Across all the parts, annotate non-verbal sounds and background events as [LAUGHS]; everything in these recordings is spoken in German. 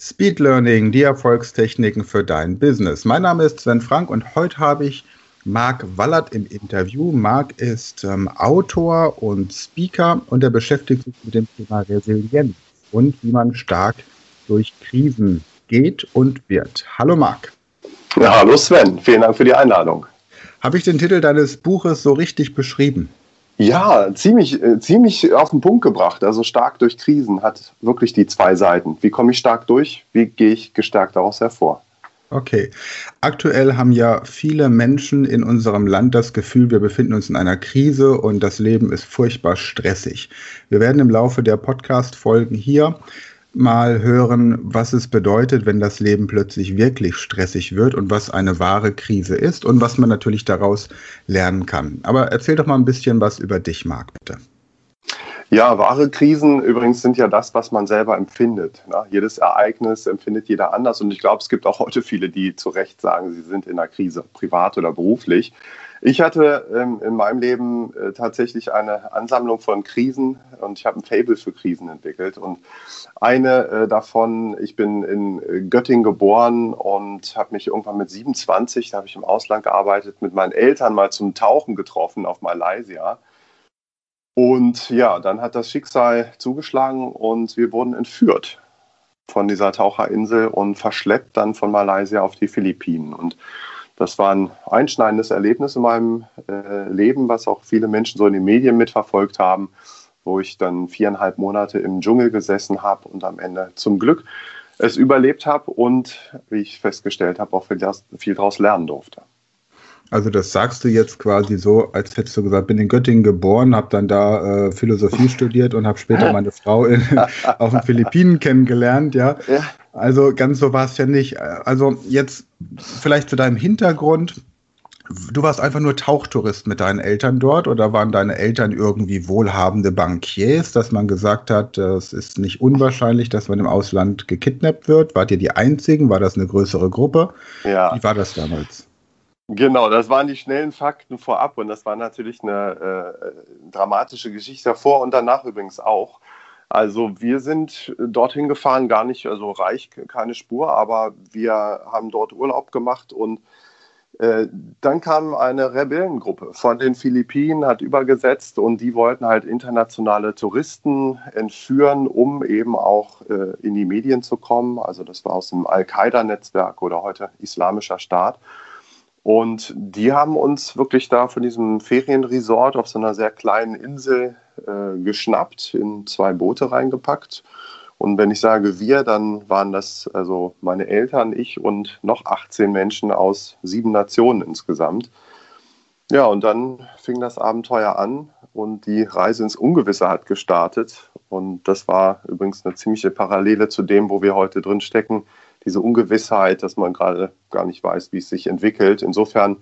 Speed Learning, die Erfolgstechniken für dein Business. Mein Name ist Sven Frank und heute habe ich Marc Wallert im Interview. Marc ist ähm, Autor und Speaker und er beschäftigt sich mit dem Thema Resilienz und wie man stark durch Krisen geht und wird. Hallo Marc. Ja, hallo Sven, vielen Dank für die Einladung. Habe ich den Titel deines Buches so richtig beschrieben? Ja, ziemlich, äh, ziemlich auf den Punkt gebracht. Also stark durch Krisen hat wirklich die zwei Seiten. Wie komme ich stark durch? Wie gehe ich gestärkt daraus hervor? Okay. Aktuell haben ja viele Menschen in unserem Land das Gefühl, wir befinden uns in einer Krise und das Leben ist furchtbar stressig. Wir werden im Laufe der Podcast-Folgen hier mal hören, was es bedeutet, wenn das Leben plötzlich wirklich stressig wird und was eine wahre Krise ist und was man natürlich daraus lernen kann. Aber erzähl doch mal ein bisschen was über dich, Marc, bitte. Ja, wahre Krisen übrigens sind ja das, was man selber empfindet. Ne? Jedes Ereignis empfindet jeder anders und ich glaube, es gibt auch heute viele, die zu Recht sagen, sie sind in einer Krise, privat oder beruflich. Ich hatte ähm, in meinem Leben äh, tatsächlich eine Ansammlung von Krisen und ich habe ein Fable für Krisen entwickelt. Und eine äh, davon, ich bin in äh, Göttingen geboren und habe mich irgendwann mit 27, da habe ich im Ausland gearbeitet, mit meinen Eltern mal zum Tauchen getroffen auf Malaysia. Und ja, dann hat das Schicksal zugeschlagen und wir wurden entführt von dieser Taucherinsel und verschleppt dann von Malaysia auf die Philippinen. Und das war ein einschneidendes Erlebnis in meinem äh, Leben, was auch viele Menschen so in den Medien mitverfolgt haben, wo ich dann viereinhalb Monate im Dschungel gesessen habe und am Ende zum Glück es überlebt habe und, wie ich festgestellt habe, auch viel daraus lernen durfte. Also das sagst du jetzt quasi so, als hättest du gesagt, bin in Göttingen geboren, habe dann da äh, Philosophie studiert und habe später [LAUGHS] meine Frau in, auf den Philippinen kennengelernt, ja. ja. Also ganz so war es ja nicht. Also jetzt vielleicht zu deinem Hintergrund. Du warst einfach nur Tauchtourist mit deinen Eltern dort oder waren deine Eltern irgendwie wohlhabende Bankiers, dass man gesagt hat, es ist nicht unwahrscheinlich, dass man im Ausland gekidnappt wird? Wart ihr die Einzigen? War das eine größere Gruppe? Ja. Wie war das damals? Genau, das waren die schnellen Fakten vorab und das war natürlich eine äh, dramatische Geschichte davor und danach übrigens auch. Also wir sind dorthin gefahren, gar nicht, also reich, keine Spur, aber wir haben dort Urlaub gemacht und äh, dann kam eine Rebellengruppe von den Philippinen, hat übergesetzt und die wollten halt internationale Touristen entführen, um eben auch äh, in die Medien zu kommen. Also das war aus dem Al-Qaida-Netzwerk oder heute Islamischer Staat. Und die haben uns wirklich da von diesem Ferienresort auf so einer sehr kleinen Insel äh, geschnappt, in zwei Boote reingepackt. Und wenn ich sage wir, dann waren das also meine Eltern, ich und noch 18 Menschen aus sieben Nationen insgesamt. Ja, und dann fing das Abenteuer an und die Reise ins Ungewisse hat gestartet. Und das war übrigens eine ziemliche Parallele zu dem, wo wir heute drin stecken. Diese Ungewissheit, dass man gerade gar nicht weiß, wie es sich entwickelt. Insofern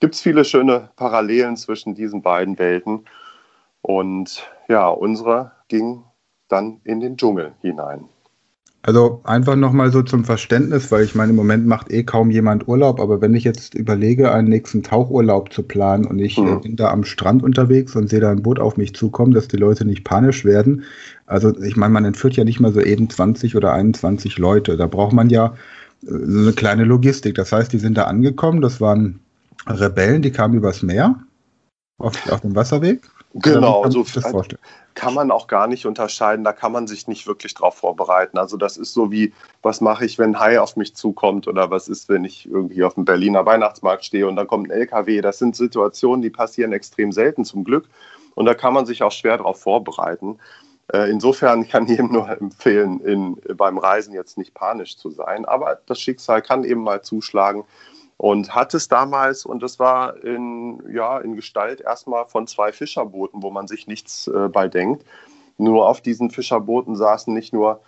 gibt es viele schöne Parallelen zwischen diesen beiden Welten. Und ja, unsere ging dann in den Dschungel hinein. Also einfach nochmal so zum Verständnis, weil ich meine, im Moment macht eh kaum jemand Urlaub, aber wenn ich jetzt überlege, einen nächsten Tauchurlaub zu planen und ich mhm. bin da am Strand unterwegs und sehe da ein Boot auf mich zukommen, dass die Leute nicht panisch werden. Also ich meine, man entführt ja nicht mal so eben 20 oder 21 Leute. Da braucht man ja äh, eine kleine Logistik. Das heißt, die sind da angekommen, das waren Rebellen, die kamen übers Meer auf, auf dem Wasserweg. Genau, so kann man auch gar nicht unterscheiden. Da kann man sich nicht wirklich drauf vorbereiten. Also das ist so wie, was mache ich, wenn ein Hai auf mich zukommt oder was ist, wenn ich irgendwie auf dem Berliner Weihnachtsmarkt stehe und dann kommt ein LKW. Das sind Situationen, die passieren extrem selten zum Glück und da kann man sich auch schwer darauf vorbereiten. Äh, insofern [LAUGHS] kann ich jedem nur empfehlen, in, beim Reisen jetzt nicht panisch zu sein. Aber das Schicksal kann eben mal zuschlagen und hat es damals, und das war in, ja, in Gestalt erstmal von zwei Fischerbooten, wo man sich nichts äh, bei denkt. Nur auf diesen Fischerbooten saßen nicht nur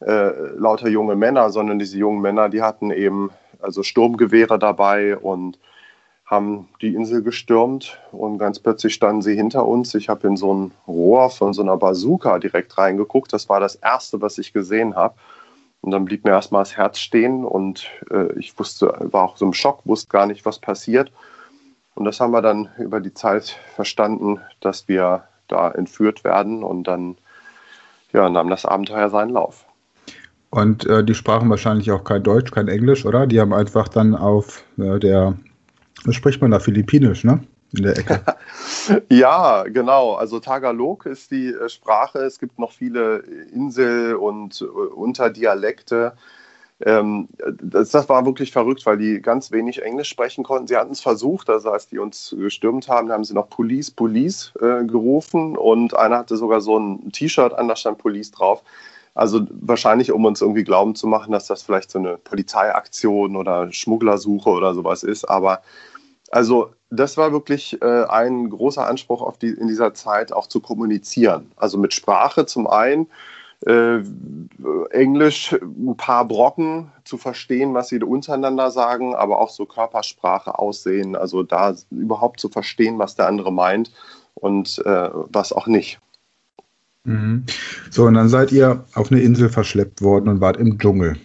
äh, lauter junge Männer, sondern diese jungen Männer, die hatten eben also Sturmgewehre dabei und haben die Insel gestürmt und ganz plötzlich standen sie hinter uns. Ich habe in so ein Rohr von so einer Bazooka direkt reingeguckt. Das war das Erste, was ich gesehen habe. Und dann blieb mir erstmal das Herz stehen und äh, ich wusste, war auch so im Schock, wusste gar nicht, was passiert. Und das haben wir dann über die Zeit verstanden, dass wir da entführt werden und dann ja, nahm das Abenteuer seinen Lauf. Und äh, die sprachen wahrscheinlich auch kein Deutsch, kein Englisch, oder? Die haben einfach dann auf äh, der, spricht man da, Philippinisch, ne? In der Ecke. [LAUGHS] ja, genau. Also Tagalog ist die äh, Sprache. Es gibt noch viele Insel- und äh, Unterdialekte. Ähm, das, das, war wirklich verrückt, weil die ganz wenig Englisch sprechen konnten. Sie hatten es versucht, also als die uns gestürmt haben, haben sie noch Police, Police äh, gerufen und einer hatte sogar so ein T-Shirt an, da stand Police drauf. Also wahrscheinlich, um uns irgendwie glauben zu machen, dass das vielleicht so eine Polizeiaktion oder Schmugglersuche oder sowas ist. Aber also das war wirklich äh, ein großer Anspruch auf die, in dieser Zeit auch zu kommunizieren. Also mit Sprache zum einen, äh, Englisch ein paar Brocken zu verstehen, was sie untereinander sagen, aber auch so Körpersprache, Aussehen, also da überhaupt zu verstehen, was der andere meint und äh, was auch nicht. Mhm. So, und dann seid ihr auf eine Insel verschleppt worden und wart im Dschungel.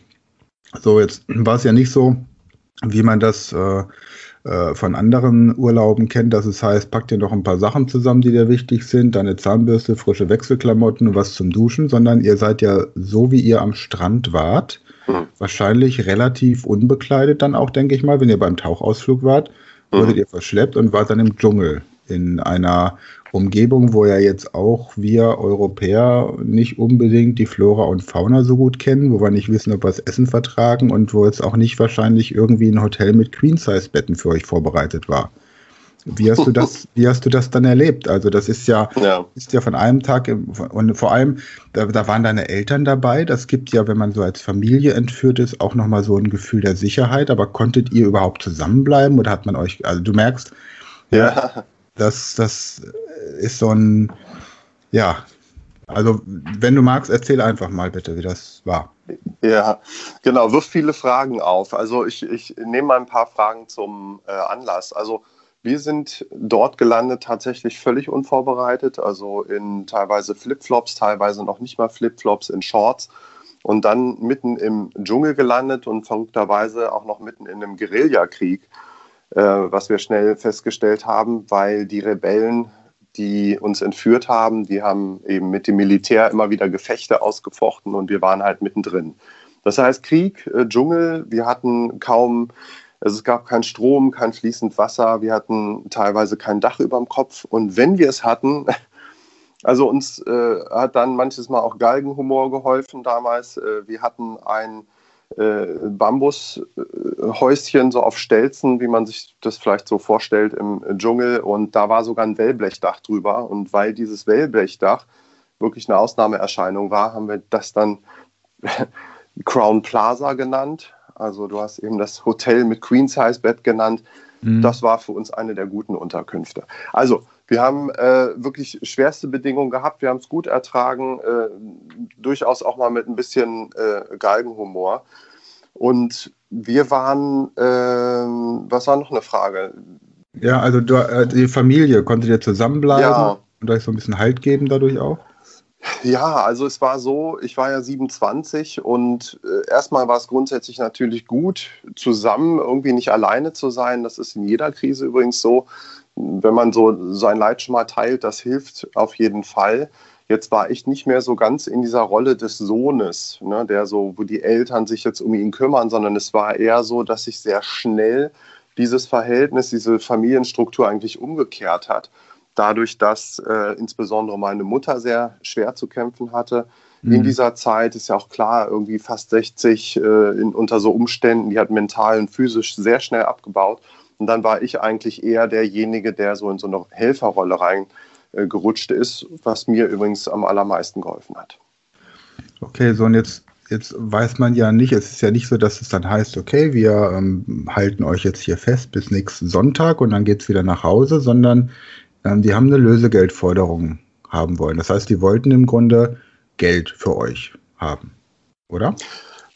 So, jetzt war es ja nicht so, wie man das äh, äh, von anderen Urlauben kennt, dass es heißt, pack dir noch ein paar Sachen zusammen, die dir wichtig sind, deine Zahnbürste, frische Wechselklamotten und was zum Duschen, sondern ihr seid ja so, wie ihr am Strand wart, mhm. wahrscheinlich relativ unbekleidet dann auch, denke ich mal, wenn ihr beim Tauchausflug wart, wurdet mhm. ihr verschleppt und wart dann im Dschungel in einer Umgebung, wo ja jetzt auch wir Europäer nicht unbedingt die Flora und Fauna so gut kennen, wo wir nicht wissen, ob wir das Essen vertragen und wo jetzt auch nicht wahrscheinlich irgendwie ein Hotel mit Queen-Size-Betten für euch vorbereitet war. Wie hast du das, [LAUGHS] wie hast du das dann erlebt? Also das ist ja, ja. ist ja von einem Tag und vor allem, da, da, waren deine Eltern dabei. Das gibt ja, wenn man so als Familie entführt ist, auch nochmal so ein Gefühl der Sicherheit. Aber konntet ihr überhaupt zusammenbleiben oder hat man euch, also du merkst, ja. Das, das ist so ein, ja, also wenn du magst, erzähl einfach mal bitte, wie das war. Ja, genau, wirft viele Fragen auf. Also ich, ich nehme mal ein paar Fragen zum äh, Anlass. Also wir sind dort gelandet tatsächlich völlig unvorbereitet, also in teilweise Flipflops, teilweise noch nicht mal Flipflops, in Shorts und dann mitten im Dschungel gelandet und verrückterweise auch noch mitten in einem Guerillakrieg. Was wir schnell festgestellt haben, weil die Rebellen, die uns entführt haben, die haben eben mit dem Militär immer wieder Gefechte ausgefochten und wir waren halt mittendrin. Das heißt Krieg, äh, Dschungel, wir hatten kaum, also es gab keinen Strom, kein fließend Wasser, wir hatten teilweise kein Dach über dem Kopf und wenn wir es hatten, [LAUGHS] also uns äh, hat dann manches Mal auch Galgenhumor geholfen damals. Äh, wir hatten ein äh, Bambushäuschen so auf Stelzen, wie man sich das vielleicht so vorstellt im Dschungel. Und da war sogar ein Wellblechdach drüber. Und weil dieses Wellblechdach wirklich eine Ausnahmeerscheinung war, haben wir das dann [LAUGHS] Crown Plaza genannt. Also du hast eben das Hotel mit Queen-Size-Bett genannt. Mhm. Das war für uns eine der guten Unterkünfte. Also wir haben äh, wirklich schwerste Bedingungen gehabt. Wir haben es gut ertragen, äh, durchaus auch mal mit ein bisschen äh, Galgenhumor. Und wir waren, ähm, was war noch eine Frage? Ja, also du, äh, die Familie, konntet ihr zusammenbleiben ja. und euch so ein bisschen Halt geben dadurch auch? Ja, also es war so, ich war ja 27 und äh, erstmal war es grundsätzlich natürlich gut, zusammen irgendwie nicht alleine zu sein. Das ist in jeder Krise übrigens so wenn man so sein Leid schon mal teilt, das hilft auf jeden Fall. Jetzt war ich nicht mehr so ganz in dieser Rolle des Sohnes, ne, der so, wo die Eltern sich jetzt um ihn kümmern, sondern es war eher so, dass sich sehr schnell dieses Verhältnis, diese Familienstruktur eigentlich umgekehrt hat. Dadurch, dass äh, insbesondere meine Mutter sehr schwer zu kämpfen hatte. Mhm. In dieser Zeit ist ja auch klar, irgendwie fast 60 äh, in, unter so Umständen, die hat mental und physisch sehr schnell abgebaut. Und dann war ich eigentlich eher derjenige, der so in so eine Helferrolle reingerutscht ist, was mir übrigens am allermeisten geholfen hat. Okay, so und jetzt, jetzt weiß man ja nicht, es ist ja nicht so, dass es dann heißt, okay, wir ähm, halten euch jetzt hier fest bis nächsten Sonntag und dann geht es wieder nach Hause, sondern ähm, die haben eine Lösegeldforderung haben wollen. Das heißt, die wollten im Grunde Geld für euch haben, oder?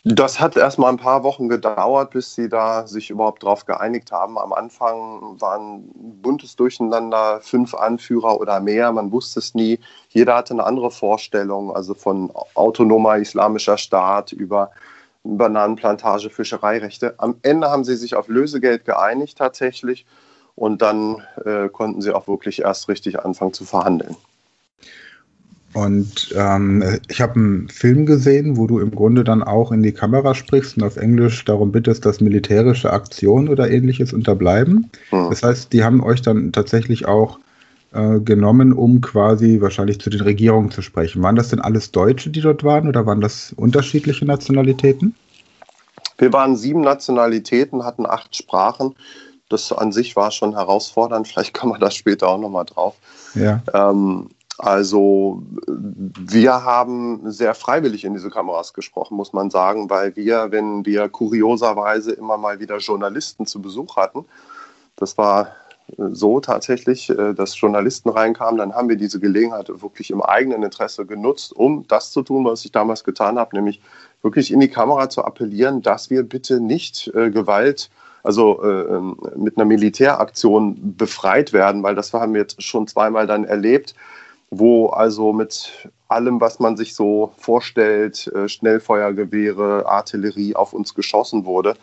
Das hat erstmal ein paar Wochen gedauert, bis sie da sich überhaupt drauf geeinigt haben. Am Anfang waren buntes Durcheinander, fünf Anführer oder mehr, man wusste es nie. Jeder hatte eine andere Vorstellung, also von autonomer islamischer Staat über Bananenplantage, Fischereirechte. Am Ende haben sie sich auf Lösegeld geeinigt tatsächlich und dann äh, konnten sie auch wirklich erst richtig anfangen zu verhandeln. Und ähm, ich habe einen Film gesehen, wo du im Grunde dann auch in die Kamera sprichst und auf Englisch darum bittest, dass militärische Aktionen oder ähnliches unterbleiben. Mhm. Das heißt, die haben euch dann tatsächlich auch äh, genommen, um quasi wahrscheinlich zu den Regierungen zu sprechen. Waren das denn alles Deutsche, die dort waren oder waren das unterschiedliche Nationalitäten? Wir waren sieben Nationalitäten, hatten acht Sprachen. Das an sich war schon herausfordernd. Vielleicht kommen wir da später auch nochmal drauf. Ja. Ähm, also wir haben sehr freiwillig in diese Kameras gesprochen, muss man sagen, weil wir, wenn wir kurioserweise immer mal wieder Journalisten zu Besuch hatten, das war so tatsächlich, äh, dass Journalisten reinkamen, dann haben wir diese Gelegenheit wirklich im eigenen Interesse genutzt, um das zu tun, was ich damals getan habe, nämlich wirklich in die Kamera zu appellieren, dass wir bitte nicht äh, Gewalt also äh, ähm, mit einer Militäraktion befreit werden, weil das haben wir jetzt schon zweimal dann erlebt, wo also mit allem, was man sich so vorstellt, äh, Schnellfeuergewehre, Artillerie auf uns geschossen wurde.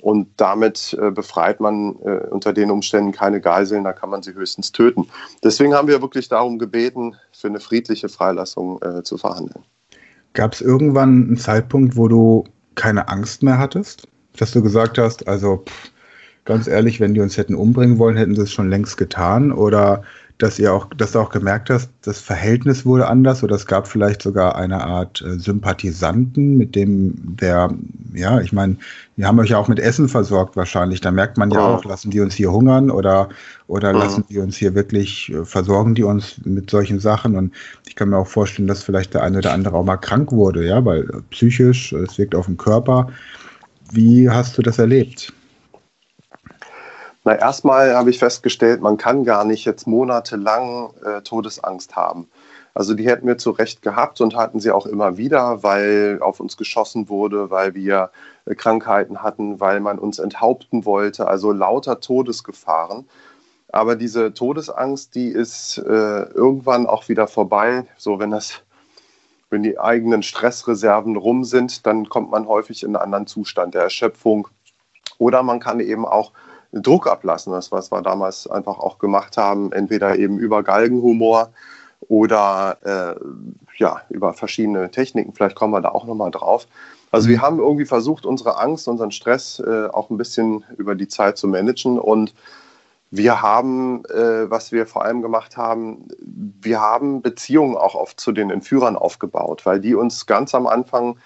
Und damit äh, befreit man äh, unter den Umständen keine Geiseln, da kann man sie höchstens töten. Deswegen haben wir wirklich darum gebeten, für eine friedliche Freilassung zu verhandeln. Gab es irgendwann einen Zeitpunkt, wo du keine Angst mehr hattest? Dass du gesagt hast, also pff, ganz ehrlich, wenn die uns hätten umbringen wollen, hätten sie es schon längst getan? Oder dass ihr auch, dass du auch gemerkt hast, das Verhältnis wurde anders oder es gab vielleicht sogar eine Art äh, Sympathisanten, mit dem der, ja, ich meine, wir haben euch ja auch mit Essen versorgt wahrscheinlich. Da merkt man ja oh. auch, lassen die uns hier hungern oder, oder oh. lassen die uns hier wirklich, äh, versorgen die uns mit solchen Sachen. Und ich kann mir auch vorstellen, dass vielleicht der eine oder andere auch mal krank wurde, ja, weil psychisch, es wirkt auf den Körper. Wie hast du das erlebt? Na, erstmal habe ich festgestellt, man kann gar nicht jetzt monatelang äh, Todesangst haben. Also die hätten wir zu Recht gehabt und hatten sie auch immer wieder, weil auf uns geschossen wurde, weil wir äh, Krankheiten hatten, weil man uns enthaupten wollte. Also lauter Todesgefahren. Aber diese Todesangst, die ist äh, irgendwann auch wieder vorbei. So, wenn das, wenn die eigenen Stressreserven rum sind, dann kommt man häufig in einen anderen Zustand der Erschöpfung. Oder man kann eben auch Druck ablassen. Das, was wir damals einfach auch gemacht haben, entweder eben über Galgenhumor oder äh, ja, über verschiedene Techniken. Vielleicht kommen wir da auch nochmal drauf. Also wir mhm. haben irgendwie versucht, unsere Angst, unseren Stress äh, auch ein bisschen über die Zeit zu managen. Und wir haben, äh, was wir vor allem gemacht haben, wir haben Beziehungen auch oft zu den Entführern aufgebaut, weil die uns ganz am Anfang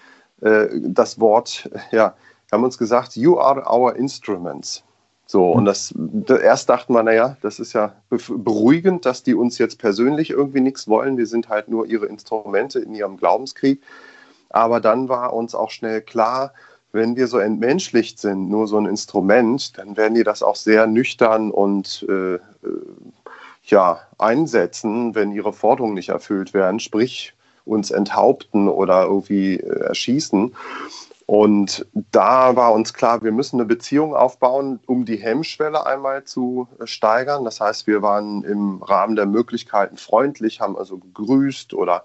äh, das Wort, ja, haben uns gesagt, you are our instruments. So, und das, erst dachten wir, naja, das ist ja beruhigend, dass die uns jetzt persönlich irgendwie nichts wollen. Wir sind halt nur ihre Instrumente in ihrem Glaubenskrieg. Aber dann war uns auch schnell klar, wenn wir so entmenschlicht sind, nur so ein Instrument, dann werden die das auch sehr nüchtern und äh, äh ja, einsetzen, wenn ihre Forderungen nicht erfüllt werden, sprich uns enthaupten oder irgendwie äh, erschießen. Und da war uns klar, wir müssen eine Beziehung aufbauen, um die Hemmschwelle einmal zu steigern. Das heißt, wir waren im Rahmen der Möglichkeiten freundlich, haben also gegrüßt oder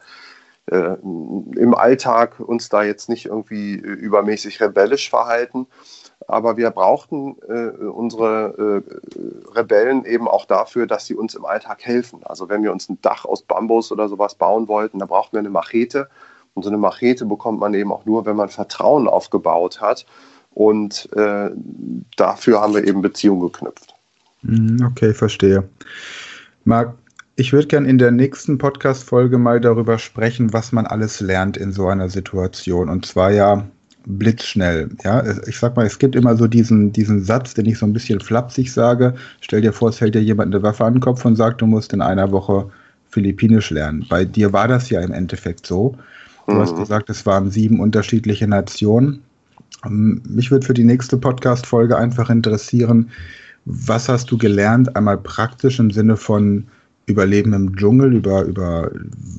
äh, im Alltag uns da jetzt nicht irgendwie äh, übermäßig rebellisch verhalten. Aber wir brauchten äh, unsere äh, Rebellen eben auch dafür, dass sie uns im Alltag helfen. Also wenn wir uns ein Dach aus Bambus oder sowas bauen wollten, da brauchten wir eine Machete und so eine Machete bekommt man eben auch nur, wenn man Vertrauen aufgebaut hat. Und äh, dafür haben wir eben Beziehungen geknüpft. Hm, okay, verstehe. Marc, ich würde gerne in der nächsten Podcast-Folge mal darüber sprechen, was man alles lernt in so einer Situation. Und zwar ja blitzschnell. Ja, ich sag mal, es gibt immer so diesen, diesen Satz, den ich so ein bisschen flapsig sage. Stell dir vor, es hält dir jemand eine Waffe an den Kopf und sagt, du musst in einer Woche Philippinisch lernen. Bei dir war das ja im Endeffekt so. Du mhm. hast gesagt, es waren sieben unterschiedliche Nationen. Ähm, mich würde für die nächste Podcast-Folge einfach interessieren, was hast du gelernt, einmal praktisch im Sinne von Überleben im Dschungel, über, über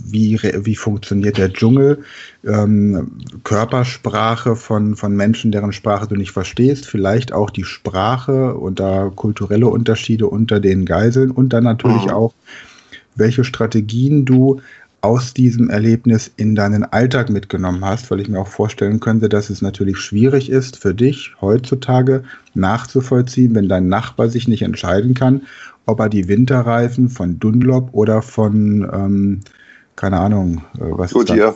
wie, wie funktioniert der Dschungel, ähm, Körpersprache von, von Menschen, deren Sprache du nicht verstehst, vielleicht auch die Sprache und da kulturelle Unterschiede unter den Geiseln und dann natürlich mhm. auch, welche Strategien du aus diesem Erlebnis in deinen Alltag mitgenommen hast, weil ich mir auch vorstellen könnte, dass es natürlich schwierig ist für dich heutzutage nachzuvollziehen, wenn dein Nachbar sich nicht entscheiden kann, ob er die Winterreifen von Dunlop oder von, ähm, keine Ahnung, äh, was Goodyear.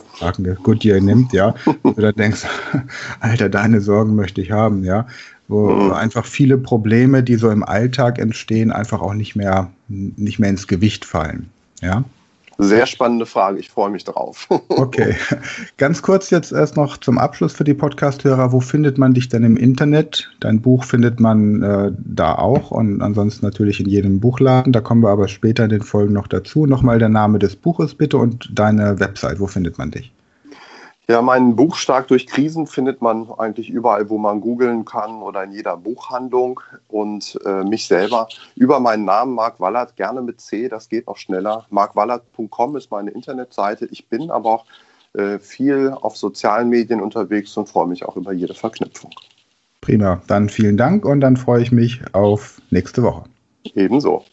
Goodyear nimmt, ja, [LAUGHS] dann denkst, [LAUGHS] Alter, deine Sorgen möchte ich haben, ja, wo mhm. einfach viele Probleme, die so im Alltag entstehen, einfach auch nicht mehr, nicht mehr ins Gewicht fallen, ja. Sehr spannende Frage, ich freue mich drauf. [LAUGHS] okay, ganz kurz jetzt erst noch zum Abschluss für die Podcast-Hörer. Wo findet man dich denn im Internet? Dein Buch findet man äh, da auch und ansonsten natürlich in jedem Buchladen. Da kommen wir aber später in den Folgen noch dazu. Nochmal der Name des Buches bitte und deine Website. Wo findet man dich? Ja, mein Buch Stark durch Krisen findet man eigentlich überall, wo man googeln kann oder in jeder Buchhandlung. Und äh, mich selber über meinen Namen Marc Wallert, gerne mit C, das geht noch schneller. markwallert.com ist meine Internetseite. Ich bin aber auch äh, viel auf sozialen Medien unterwegs und freue mich auch über jede Verknüpfung. Prima, dann vielen Dank und dann freue ich mich auf nächste Woche. Ebenso.